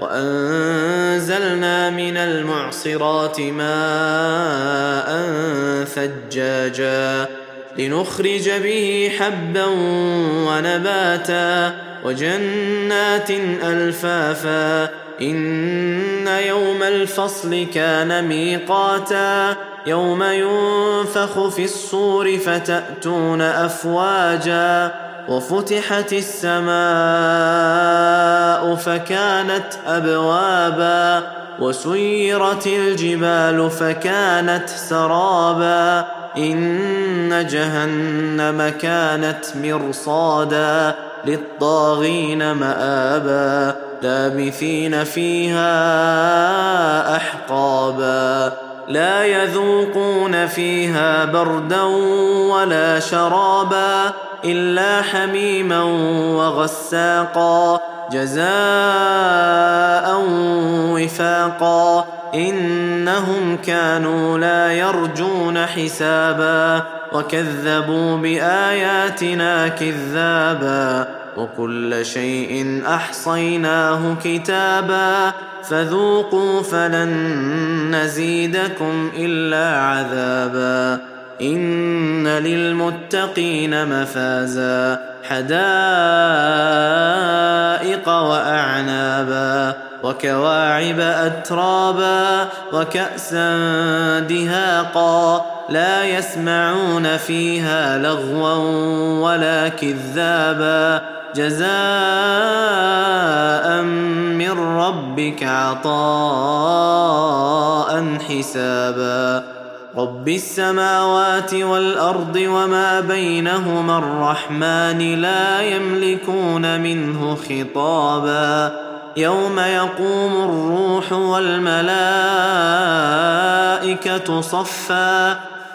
وأنزلنا من المعصرات ماء ثجاجا لنخرج به حبا ونباتا وجنات ألفافا إن يوم الفصل كان ميقاتا يوم ينفخ في الصور فتأتون أفواجا وفتحت السماء فكانت أبوابا وسيرت الجبال فكانت سرابا إن جهنم كانت مرصادا للطاغين مآبا لابثين فيها أحقابا لا يذوقون فيها بردا ولا شرابا إلا حميما وغساقا جزاء وفاقا. إنهم كانوا لا يرجون حسابا وكذبوا بآياتنا كذابا. وكل شيء أحصيناه كتابا. فذوقوا فلن نزيدكم إلا عذابا. إن للمتقين مفازا. حدائق وأعنابا. وكواعب أترابا. وكأسا دهاقا. لا يسمعون فيها لغوا ولا كذابا. جزاء ربك عطاء حسابا. رب السماوات والأرض وما بينهما الرحمن لا يملكون منه خطابا. يوم يقوم الروح والملائكة صفا.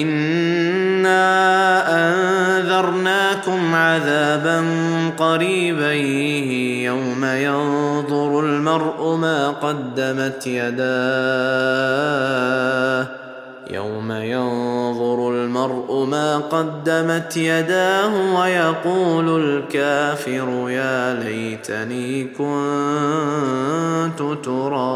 انا انذرناكم عذابا قريبا يوم ينظر المرء ما قدمت يداه يوم ينظر المرء ما قدمت يداه ويقول الكافر يا ليتني كنت ترابا